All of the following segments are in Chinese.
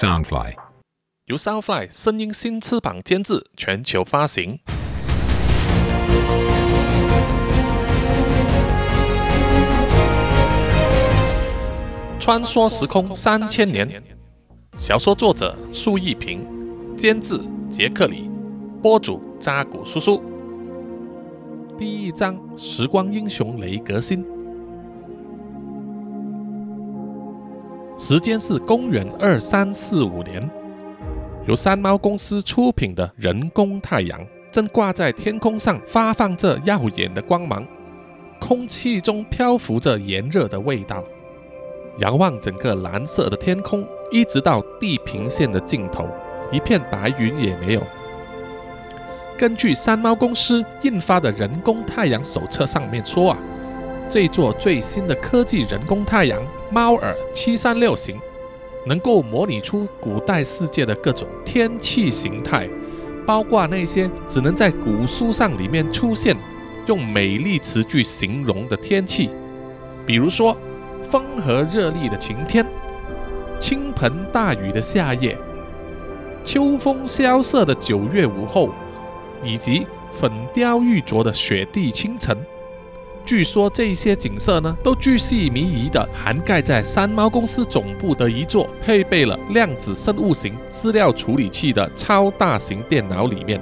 Soundfly 由 Soundfly 声音新翅膀监制，全球发行。穿梭时空三千年，小说作者苏一平，监制杰克里，播主扎古叔叔。第一章：时光英雄雷格辛。时间是公元二三四五年，由山猫公司出品的人工太阳正挂在天空上，发放着耀眼的光芒，空气中漂浮着炎热的味道。仰望整个蓝色的天空，一直到地平线的尽头，一片白云也没有。根据山猫公司印发的人工太阳手册上面说啊，这座最新的科技人工太阳猫耳七三六型，能够模拟出古代世界的各种天气形态，包括那些只能在古书上里面出现，用美丽词句形容的天气，比如说。风和日丽的晴天，倾盆大雨的夏夜，秋风萧瑟的九月午后，以及粉雕玉琢的雪地清晨。据说这些景色呢，都巨细靡遗地涵盖在山猫公司总部的一座配备了量子生物型资料处理器的超大型电脑里面。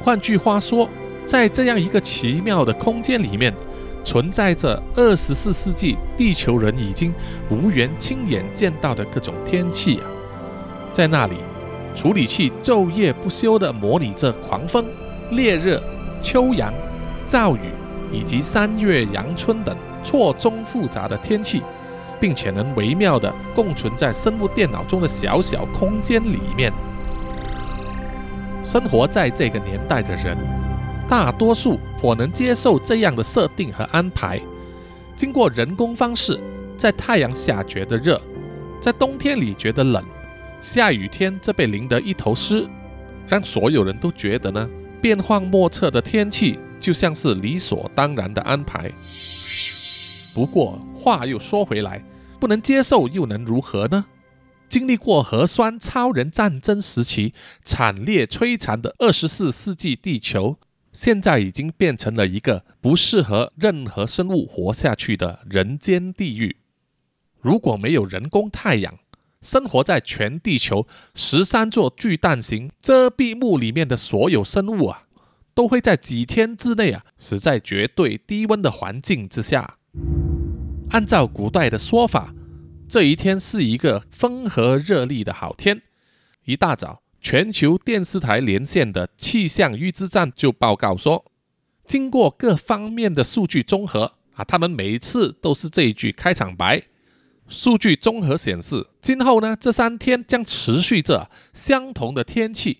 换句话说，在这样一个奇妙的空间里面。存在着二十四世纪地球人已经无缘亲眼见到的各种天气啊，在那里，处理器昼夜不休地模拟着狂风、烈日、秋阳、骤雨以及三月阳春等错综复杂的天气，并且能微妙地共存在生物电脑中的小小空间里面。生活在这个年代的人。大多数颇能接受这样的设定和安排。经过人工方式，在太阳下觉得热，在冬天里觉得冷，下雨天则被淋得一头湿，让所有人都觉得呢，变幻莫测的天气就像是理所当然的安排。不过话又说回来，不能接受又能如何呢？经历过核酸超人战争时期惨烈摧残的二十四世纪地球。现在已经变成了一个不适合任何生物活下去的人间地狱。如果没有人工太阳，生活在全地球十三座巨蛋型遮蔽幕里面的所有生物啊，都会在几天之内啊死在绝对低温的环境之下。按照古代的说法，这一天是一个风和日丽的好天。一大早。全球电视台连线的气象预知站就报告说，经过各方面的数据综合啊，他们每一次都是这一句开场白。数据综合显示，今后呢这三天将持续着相同的天气。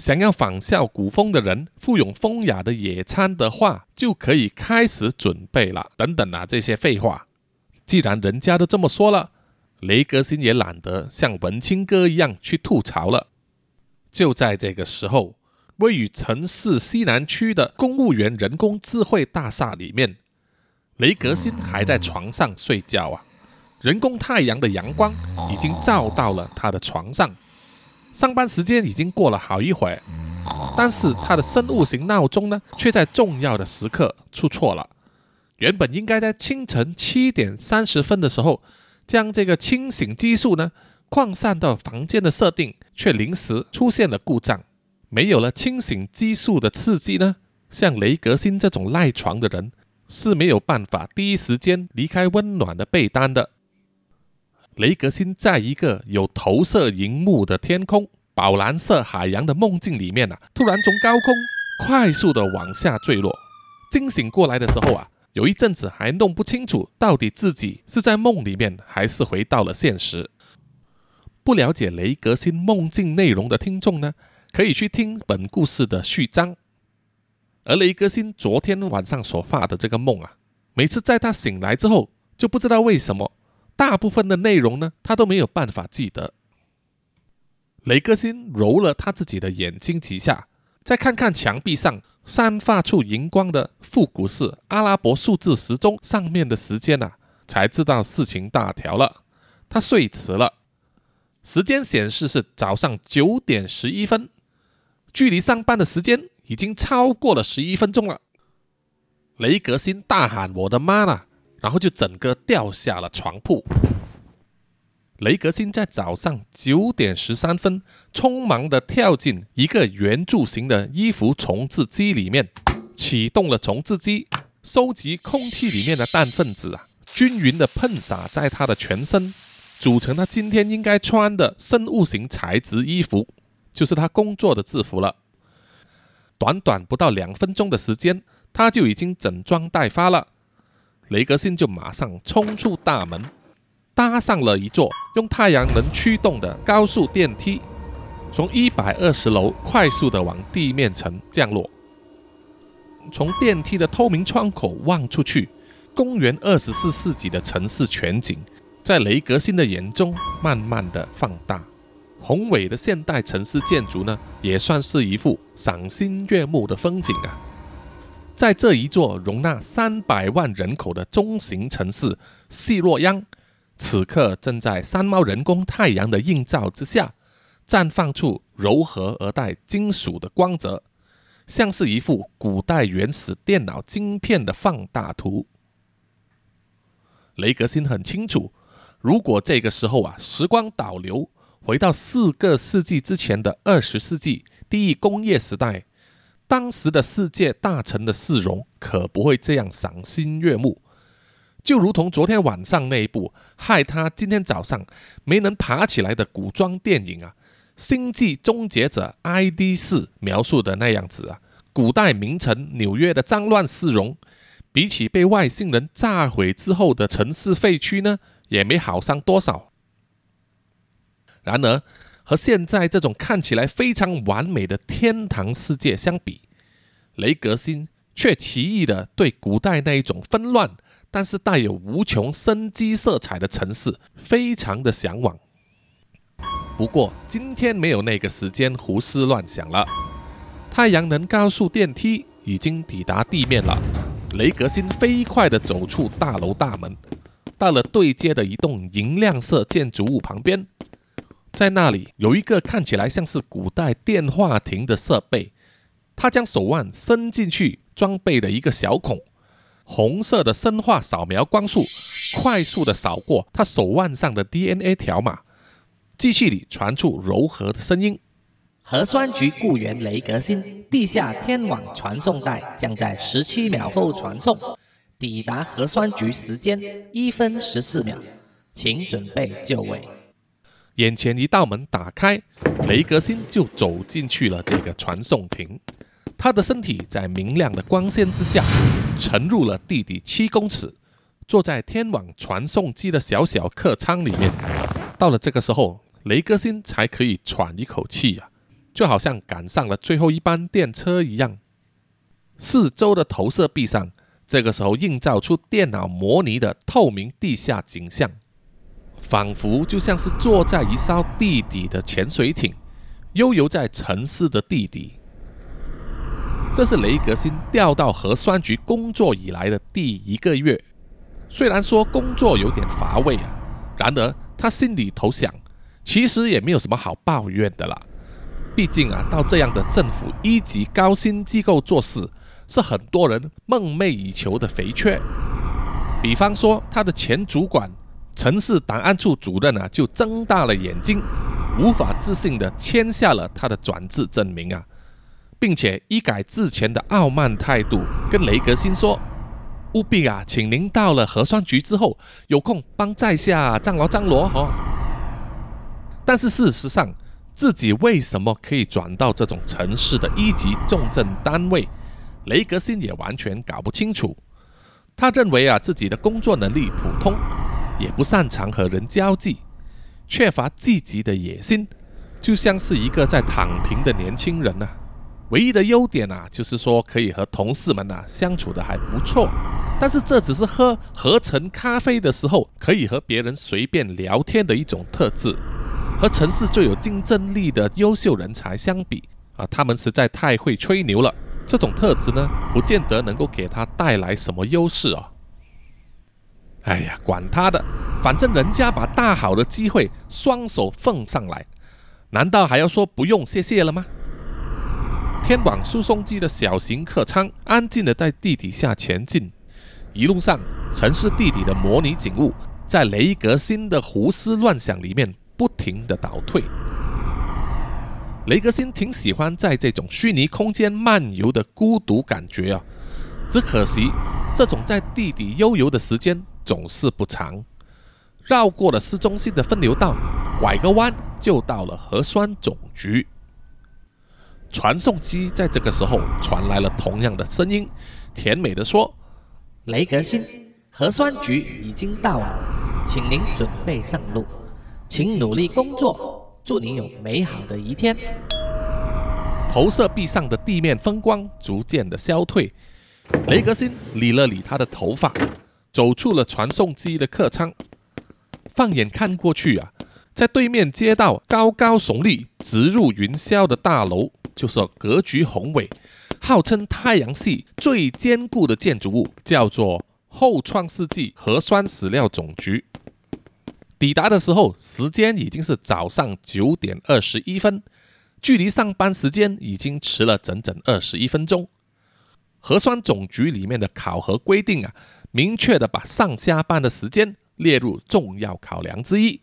想要仿效古风的人，富有风雅的野餐的话，就可以开始准备了。等等啊，这些废话。既然人家都这么说了，雷格星也懒得像文青哥一样去吐槽了。就在这个时候，位于城市西南区的公务员人工智慧大厦里面，雷格星还在床上睡觉啊。人工太阳的阳光已经照到了他的床上。上班时间已经过了好一会儿，但是他的生物型闹钟呢，却在重要的时刻出错了。原本应该在清晨七点三十分的时候，将这个清醒激素呢。扩散到房间的设定却临时出现了故障，没有了清醒激素的刺激呢？像雷格星这种赖床的人是没有办法第一时间离开温暖的被单的。雷格辛在一个有投射荧幕的天空、宝蓝色海洋的梦境里面啊，突然从高空快速的往下坠落。惊醒过来的时候啊，有一阵子还弄不清楚到底自己是在梦里面还是回到了现实。不了解雷格辛梦境内容的听众呢，可以去听本故事的序章。而雷格辛昨天晚上所发的这个梦啊，每次在他醒来之后，就不知道为什么，大部分的内容呢，他都没有办法记得。雷格辛揉了他自己的眼睛几下，再看看墙壁上散发出荧光的复古式阿拉伯数字时钟上面的时间啊，才知道事情大条了，他睡迟了。时间显示是早上九点十一分，距离上班的时间已经超过了十一分钟了。雷格辛大喊：“我的妈啦！”然后就整个掉下了床铺。雷格星在早上九点十三分，匆忙地跳进一个圆柱形的衣服重置机里面，启动了重置机，收集空气里面的氮分子啊，均匀地喷洒在他的全身，组成他今天应该穿的生物型材质衣服，就是他工作的制服了。短短不到两分钟的时间，他就已经整装待发了。雷格辛就马上冲出大门。搭上了一座用太阳能驱动的高速电梯，从一百二十楼快速的往地面层降落。从电梯的透明窗口望出去，公元二十四世纪的城市全景，在雷格辛的眼中慢慢的放大。宏伟的现代城市建筑呢，也算是一幅赏心悦目的风景啊。在这一座容纳三百万人口的中型城市细洛央。此刻正在三猫人工太阳的映照之下，绽放出柔和而带金属的光泽，像是一幅古代原始电脑晶片的放大图。雷格辛很清楚，如果这个时候啊，时光倒流回到四个世纪之前的二十世纪第一工业时代，当时的世界大城的市容可不会这样赏心悦目。就如同昨天晚上那一部害他今天早上没能爬起来的古装电影啊，《星际终结者 ID 四》描述的那样子啊，古代名城纽约的脏乱市容，比起被外星人炸毁之后的城市废墟呢，也没好上多少。然而，和现在这种看起来非常完美的天堂世界相比，雷格辛却奇异的对古代那一种纷乱。但是带有无穷生机色彩的城市，非常的向往。不过今天没有那个时间胡思乱想了。太阳能高速电梯已经抵达地面了。雷格辛飞快地走出大楼大门，到了对接的一栋银亮色建筑物旁边，在那里有一个看起来像是古代电话亭的设备。他将手腕伸进去装备的一个小孔。红色的生化扫描光束快速的扫过他手腕上的 DNA 条码，机器里传出柔和的声音：“核酸局雇员雷格辛，地下天网传送带将在十七秒后传送，抵达核酸局时间一分十四秒，请准备就位。”眼前一道门打开，雷格辛就走进去了这个传送亭。他的身体在明亮的光线之下沉入了地底七公尺，坐在天网传送机的小小客舱里面。到了这个时候，雷格辛才可以喘一口气呀，就好像赶上了最后一班电车一样。四周的投射壁上，这个时候映照出电脑模拟的透明地下景象，仿佛就像是坐在一艘地底的潜水艇，悠游在城市的地底。这是雷格辛调到核酸局工作以来的第一个月，虽然说工作有点乏味啊，然而他心里头想，其实也没有什么好抱怨的啦。毕竟啊，到这样的政府一级高薪机构做事，是很多人梦寐以求的肥缺。比方说，他的前主管城市档案处主任啊，就睁大了眼睛，无法置信地签下了他的转制证明啊。并且一改之前的傲慢态度，跟雷格辛说：“务必啊，请您到了核酸局之后，有空帮在下张罗张罗哈。”但是事实上，自己为什么可以转到这种城市的一级重症单位，雷格辛也完全搞不清楚。他认为啊，自己的工作能力普通，也不擅长和人交际，缺乏积极的野心，就像是一个在躺平的年轻人呐。唯一的优点啊，就是说可以和同事们呐相处的还不错，但是这只是喝合成咖啡的时候可以和别人随便聊天的一种特质。和城市最有竞争力的优秀人才相比啊，他们实在太会吹牛了。这种特质呢，不见得能够给他带来什么优势啊。哎呀，管他的，反正人家把大好的机会双手奉上来，难道还要说不用谢谢了吗？天网输送机的小型客舱安静的在地底下前进，一路上城市地底的模拟景物在雷格辛的胡思乱想里面不停的倒退。雷格辛挺喜欢在这种虚拟空间漫游的孤独感觉啊，只可惜这种在地底悠游的时间总是不长。绕过了市中心的分流道，拐个弯就到了核酸总局。传送机在这个时候传来了同样的声音，甜美的说：“雷格辛，核酸局已经到了，请您准备上路，请努力工作。”祝您有美好的一天。投射壁上的地面风光逐渐的消退，雷格辛理了理他的头发，走出了传送机的客舱。放眼看过去啊，在对面街道高高耸立、直入云霄的大楼，就是格局宏伟、号称太阳系最坚固的建筑物，叫做后创世纪核酸史料总局。抵达的时候，时间已经是早上九点二十一分，距离上班时间已经迟了整整二十一分钟。核酸总局里面的考核规定啊，明确的把上下班的时间列入重要考量之一。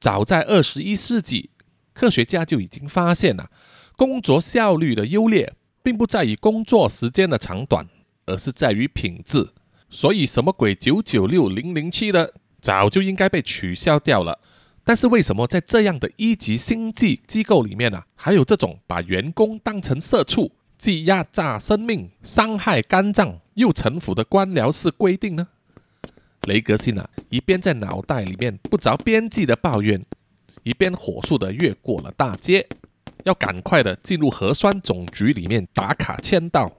早在二十一世纪，科学家就已经发现了，工作效率的优劣，并不在于工作时间的长短，而是在于品质。所以，什么鬼九九六零零七的？早就应该被取消掉了，但是为什么在这样的一级星际机构里面呢，还有这种把员工当成社畜，既压榨生命、伤害肝脏又臣服的官僚式规定呢？雷格辛啊，一边在脑袋里面不着边际的抱怨，一边火速的越过了大街，要赶快的进入核酸总局里面打卡签到。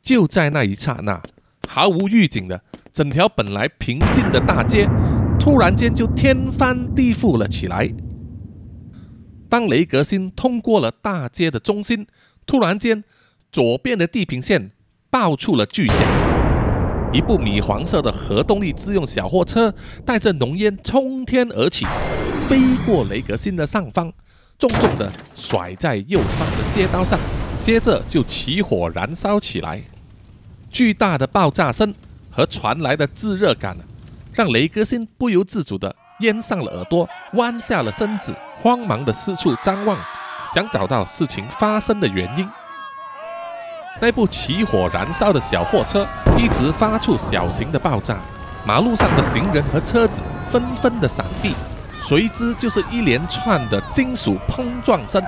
就在那一刹那，毫无预警的。整条本来平静的大街，突然间就天翻地覆了起来。当雷格辛通过了大街的中心，突然间，左边的地平线爆出了巨响，一部米黄色的核动力自用小货车带着浓烟冲天而起，飞过雷格星的上方，重重的甩在右方的街道上，接着就起火燃烧起来，巨大的爆炸声。和传来的炙热感，让雷格星不由自主地咽上了耳朵，弯下了身子，慌忙地四处张望，想找到事情发生的原因。那部起火燃烧的小货车一直发出小型的爆炸，马路上的行人和车子纷纷的闪避，随之就是一连串的金属碰撞声、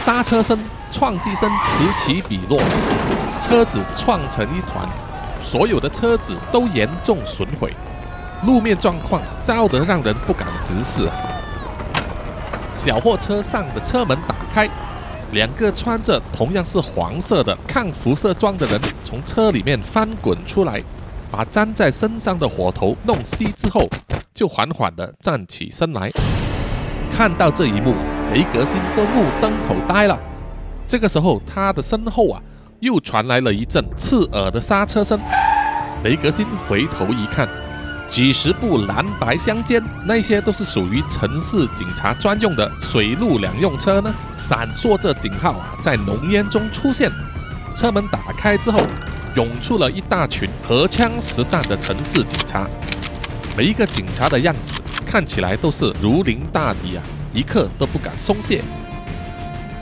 刹车声、撞击声此起彼落，车子撞成一团。所有的车子都严重损毁，路面状况糟得让人不敢直视。小货车上的车门打开，两个穿着同样是黄色的抗辐射装的人从车里面翻滚出来，把粘在身上的火头弄熄之后，就缓缓地站起身来。看到这一幕，雷格辛都目瞪口呆了。这个时候，他的身后啊。又传来了一阵刺耳的刹车声，雷格辛回头一看，几十部蓝白相间，那些都是属于城市警察专用的水陆两用车呢，闪烁着警号啊，在浓烟中出现。车门打开之后，涌出了一大群荷枪实弹的城市警察，每一个警察的样子看起来都是如临大敌啊，一刻都不敢松懈。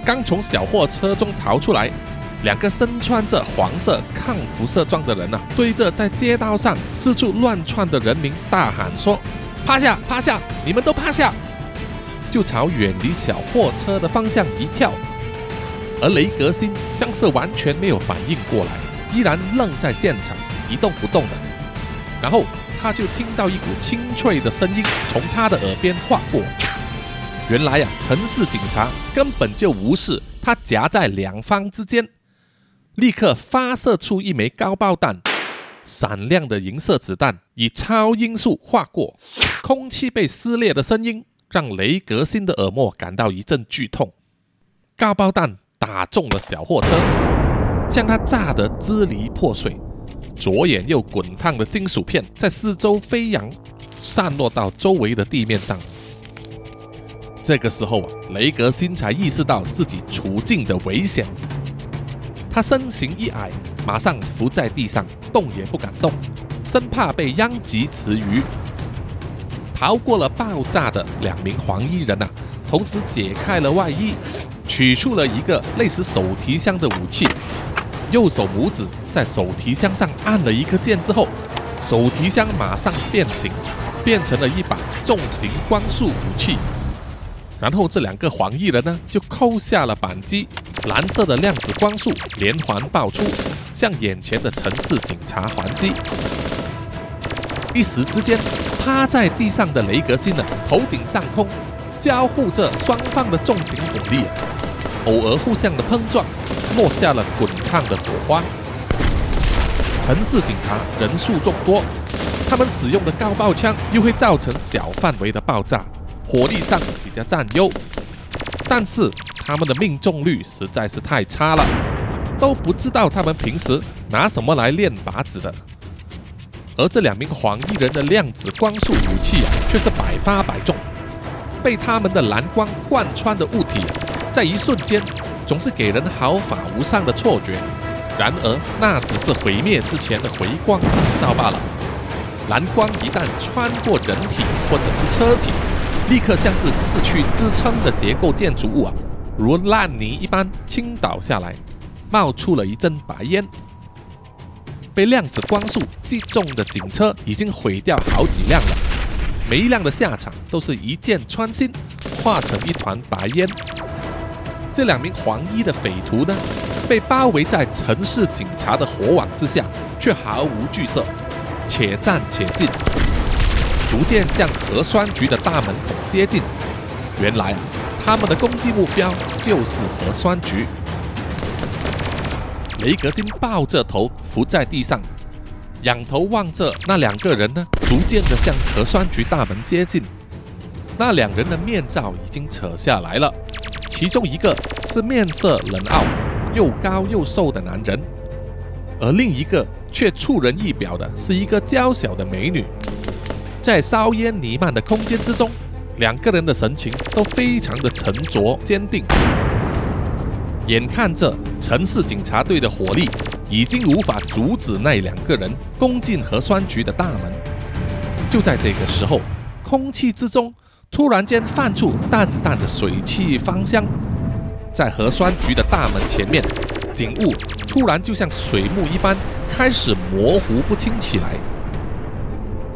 刚从小货车中逃出来。两个身穿着黄色抗辐射装的人呢，对着在街道上四处乱窜的人民大喊说：“趴下，趴下，你们都趴下！”就朝远离小货车的方向一跳。而雷格星像是完全没有反应过来，依然愣在现场一动不动的。然后他就听到一股清脆的声音从他的耳边划过。原来呀，城市警察根本就无视他夹在两方之间。立刻发射出一枚高爆弹，闪亮的银色子弹以超音速划过，空气被撕裂的声音让雷格辛的耳膜感到一阵剧痛。高爆弹打中了小货车，将它炸得支离破碎，左眼右滚烫的金属片在四周飞扬，散落到周围的地面上。这个时候啊，雷格辛才意识到自己处境的危险。他身形一矮，马上伏在地上，动也不敢动，生怕被殃及池鱼。逃过了爆炸的两名黄衣人呐，同时解开了外衣，取出了一个类似手提箱的武器。右手拇指在手提箱上按了一个键之后，手提箱马上变形，变成了一把重型光束武器。然后这两个黄衣人呢，就扣下了扳机，蓝色的量子光束连环爆出，向眼前的城市警察还击。一时之间，趴在地上的雷格星呢，头顶上空交互着双方的重型火力，偶尔互相的碰撞，落下了滚烫的火花。城市警察人数众多，他们使用的高爆枪又会造成小范围的爆炸。火力上比较占优，但是他们的命中率实在是太差了，都不知道他们平时拿什么来练靶子的。而这两名黄衣人的量子光束武器啊，却是百发百中。被他们的蓝光贯穿的物体，在一瞬间总是给人毫发无伤的错觉。然而，那只是毁灭之前的回光返照罢了。蓝光一旦穿过人体或者是车体，立刻像是失去支撑的结构建筑物啊，如烂泥一般倾倒下来，冒出了一阵白烟。被量子光束击中的警车已经毁掉好几辆了，每一辆的下场都是一箭穿心，化成一团白烟。这两名黄衣的匪徒呢，被包围在城市警察的火网之下，却毫无惧色，且战且进。逐渐向核酸局的大门口接近。原来啊，他们的攻击目标就是核酸局。雷格辛抱着头伏在地上，仰头望着那两个人呢，逐渐的向核酸局大门接近。那两人的面罩已经扯下来了，其中一个是面色冷傲、又高又瘦的男人，而另一个却出人意表的是一个娇小的美女。在硝烟弥漫的空间之中，两个人的神情都非常的沉着坚定。眼看着城市警察队的火力已经无法阻止那两个人攻进核酸局的大门，就在这个时候，空气之中突然间泛出淡淡的水汽芳香。在核酸局的大门前面，景物突然就像水幕一般开始模糊不清起来。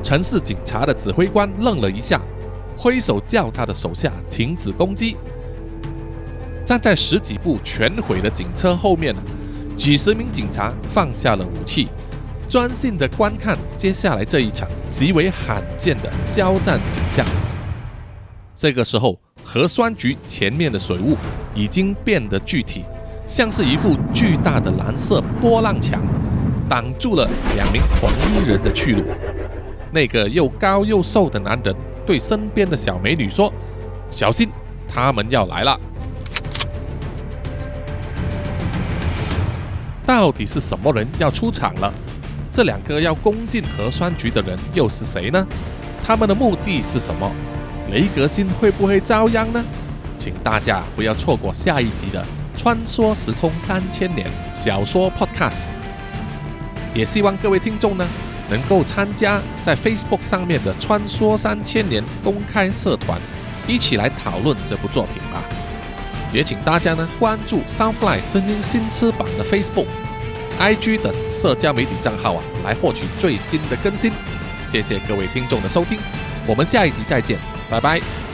城市警察的指挥官愣了一下，挥手叫他的手下停止攻击。站在十几部全毁的警车后面，几十名警察放下了武器，专心的观看接下来这一场极为罕见的交战景象。这个时候，核酸局前面的水雾已经变得具体，像是一副巨大的蓝色波浪墙，挡住了两名黄衣人的去路。那个又高又瘦的男人对身边的小美女说：“小心，他们要来了。”到底是什么人要出场了？这两个要攻进核酸局的人又是谁呢？他们的目的是什么？雷格辛会不会遭殃呢？请大家不要错过下一集的《穿梭时空三千年》小说 Podcast。也希望各位听众呢。能够参加在 Facebook 上面的“穿梭三千年”公开社团，一起来讨论这部作品吧。也请大家呢关注 Soundfly 声音新吃版的 Facebook、IG 等社交媒体账号啊，来获取最新的更新。谢谢各位听众的收听，我们下一集再见，拜拜。